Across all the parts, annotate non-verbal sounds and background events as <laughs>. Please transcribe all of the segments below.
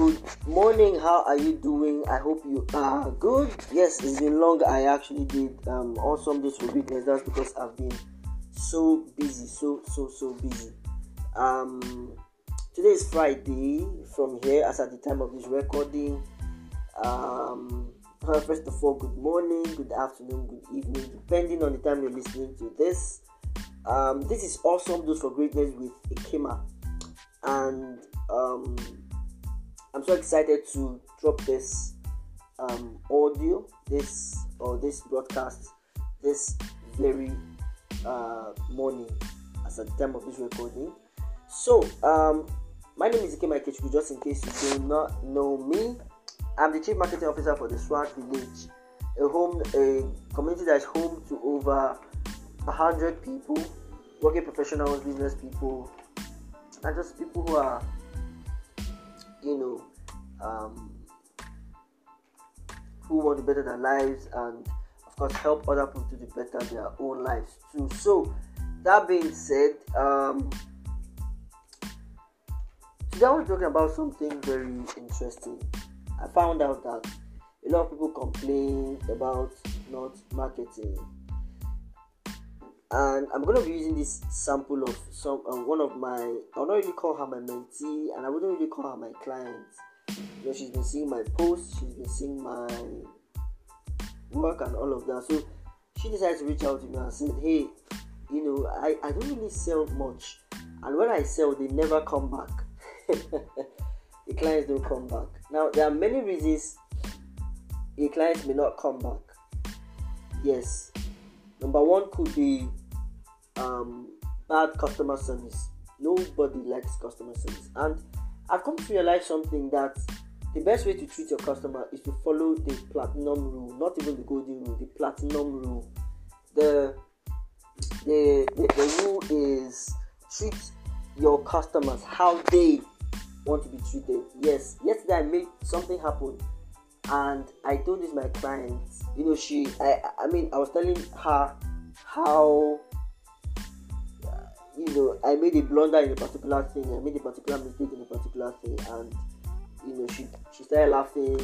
Good morning. How are you doing? I hope you are good. Yes, it's been long. I actually did um, awesome days for weakness. That's because I've been so busy, so so so busy. Um, today is Friday. From here, as at the time of this recording, um, first of all, good morning, good afternoon, good evening, depending on the time you're listening to this. Um, this is awesome. Those for greatness with Ikema, and um, I'm so excited to drop this um, audio, this or this broadcast, this very uh, morning as at the time of this recording. So, um, my name is Ikema Ikechukwu. Just in case you do not know me, I'm the Chief Marketing Officer for the Swag Village, a home, a community that is home to over hundred people, working professionals, business people, and just people who are you know, um, who want to better their lives and, of course, help other people to do better their own lives too. So, that being said, um, today I want talking about something very interesting. I found out that a lot of people complain about not marketing and I'm gonna be using this sample of some uh, one of my I not really call her my mentee and I wouldn't really call her my client. You know, she's been seeing my posts, she's been seeing my work and all of that. So she decided to reach out to me and said, Hey, you know, I, I don't really sell much. And when I sell, they never come back. <laughs> the clients don't come back. Now there are many reasons the clients may not come back. Yes. Number one could be um, bad customer service. Nobody likes customer service. And I've come to realize something that the best way to treat your customer is to follow the platinum rule, not even the golden rule, the platinum rule. The the, the, the rule is treat your customers how they want to be treated. Yes, yesterday I made something happen and I told this my client, you know, she I I mean I was telling her how you know, I made a blunder in a particular thing, I made a particular mistake in a particular thing, and you know, she she started laughing.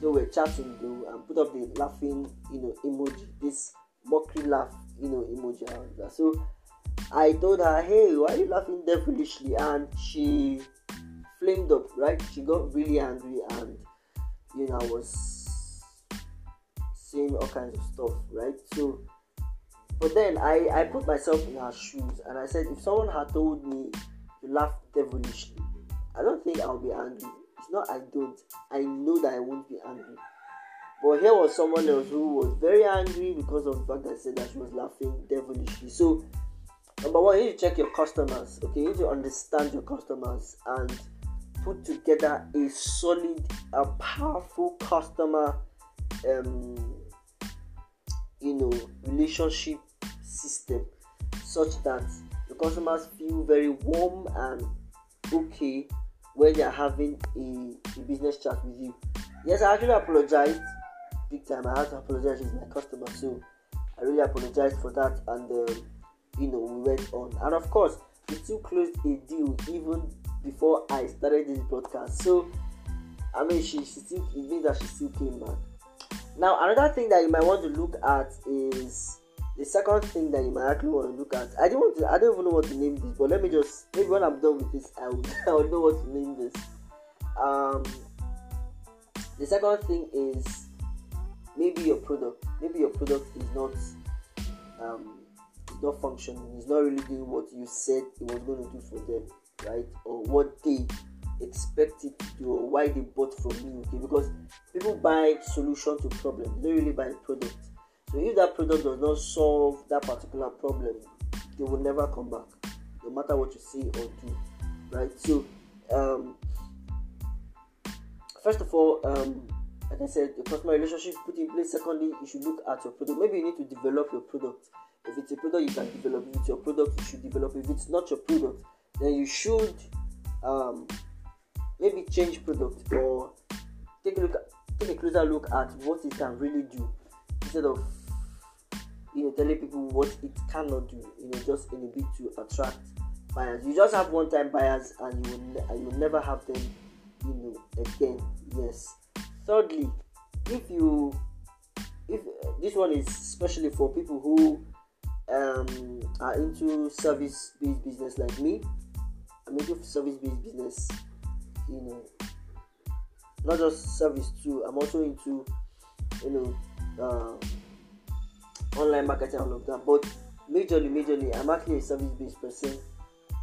So we're chatting though, and put up the laughing, you know, emoji, this mockery laugh, you know, emoji that. So I told her, hey, why are you laughing devilishly? And she flamed up, right? She got really angry, and you know, I was saying all kinds of stuff, right? So but then I, I put myself in her shoes and I said, if someone had told me to laugh devilishly, I don't think I'll be angry. It's not I don't. I know that I won't be angry. But here was someone else who was very angry because of the fact that I said that she was laughing devilishly. So, number one, you need to check your customers. Okay, you need to understand your customers and put together a solid, a powerful customer, um, you know, relationship system such that the customers feel very warm and okay when they are having a, a business chat with you. Yes, I actually apologized big time. I had to apologize with my customer, so I really apologized for that. And um, you know, we went on, and of course, we still closed a deal even before I started this broadcast. So, I mean, she, she still it means that she still came back. Now, another thing that you might want to look at is the second thing that you might actually want to look at i don't want to i don't even know what to name this but let me just maybe when i'm done with this i will <laughs> i will know what to name this. Um the second thing is maybe your product maybe your product is not um is not functioning it's not really doing what you said it was going to do for them right? Or what they expected to do or why they bought from you okay? Because people buy solution to problems they don't really buy product so if that product does not solve that particular problem, they will never come back, no matter what you say or do. Right? So um, first of all, um, like I said, the customer relationship put in place. Secondly, you should look at your product. Maybe you need to develop your product. If it's a product, you can develop. If it's your product, you should develop. If it's not your product, then you should um, maybe change product or take a look at, take a closer look at what it can really do instead of you know telling people what it cannot do you know just in a bit to attract buyers. You just have one time buyers and you will, ne- you will never have them you know again. Yes. Thirdly if you if uh, this one is especially for people who um, are into service-based business like me. I'm into service-based business you know. Not just service too i'm also into you know uh, online marketing all of that. But majorly majorly i'm actually a service-based person.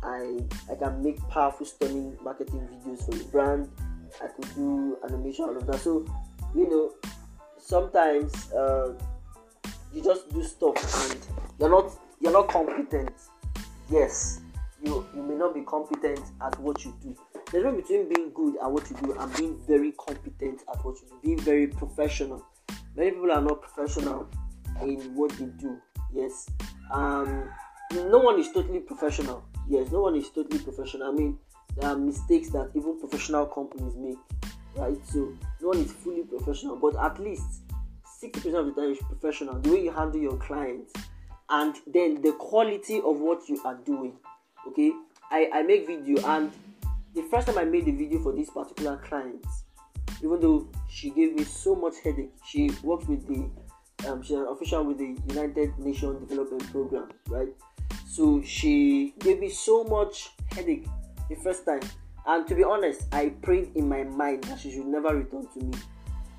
I i can make powerful stunning marketing videos for the brand. I could do animation all of that. So you know sometimes uh, you just do stuff and you're not you're not competent. Yes you you may not be competent at what you do. There's a difference between being good at what you do and being very competent at what you do being very professional many people are not professional in what they do yes. Um no one is totally professional yes. No one is totally professional. I mean there are mistakes that even professional companies make right? So no one is fully professional but at least 60% of the time is professional the way you handle your clients and then the quality of what you are doing okay? I i make video and the first time i made the video for this particular client even though she gave me so much headache she works with the um, she's an official with the united nations development program right? So she gave me so much headache the first time. And to be honest i prayed in my mind that she should never return to me.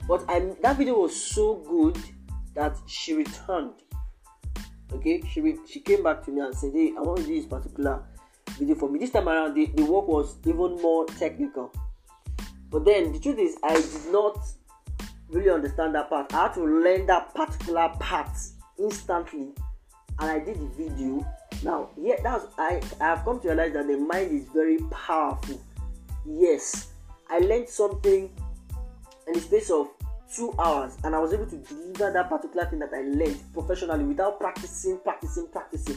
But I, that video was so good that she returned. Okay? She re- she came back to me and said hey i want to do this particular video for me. This time around the, the work was even more technical but then the truth is i did not really understand that part i had to learn that particular part instantly and i did the video now yeah that's i have come to realize that the mind is very powerful yes i learned something in the space of two hours and I was able to deliver that particular thing that I learned professionally without practicing, practicing, practicing.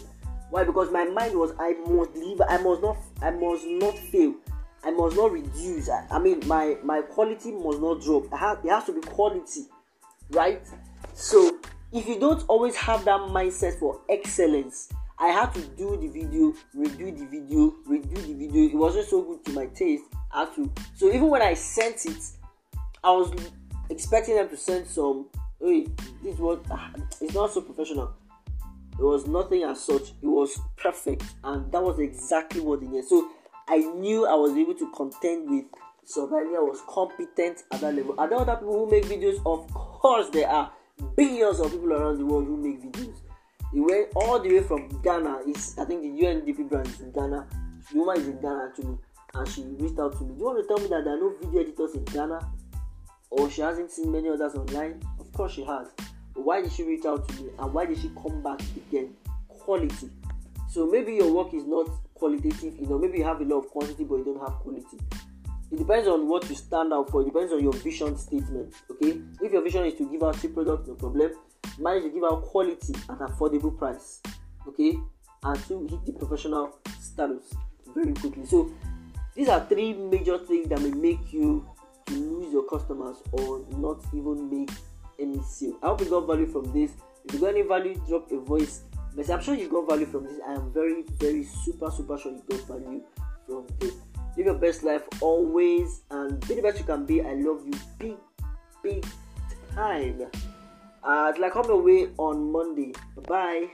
Why? Because my mind was I must deliver, I must not I must not fail. I must not reduce. I, I mean my my quality must not drop. Have, it has to be quality. Right? So if you don't always have that mindset for excellence, I had to do the video, redo the video, redo the video. It wasn't so good to my taste. I had to so even when I sent it, I was expecting them to send some. Hey, this was ah, it's not so professional. It was nothing as such. It was perfect, and that was exactly what they needed. So I knew I was able to contend with somebody I was competent at that level. Are there other people who make videos? Of course, there are billions of people around the world who make videos. They went all the way from Ghana. Is I think the UNDP brand is in Ghana. The woman is in Ghana actually, and she reached out to me. Do you want to tell me that there are no video editors in Ghana? or she hasn't seen many others online? Of course she has. But why did she reach out to me and why did she come back again? Quality. So maybe your work is not qualitative, you know, maybe you have a lot of quantity but you don't have quality. It depends on what you stand out for, it depends on your vision statement. Okay, if your vision is to give out cheap product, no problem. Manage to give out quality at affordable price. Okay, and to hit the professional status very quickly. So these are three major things that may make you to lose your customers or not even make any sale. I hope you got value from this. If you got any value, drop a voice message. I'm sure you got value from this. I am very, very super, super sure you got value from this. Live your best life always and be the best you can be. I love you big, big time. Uh, like come away on Monday. Bye bye.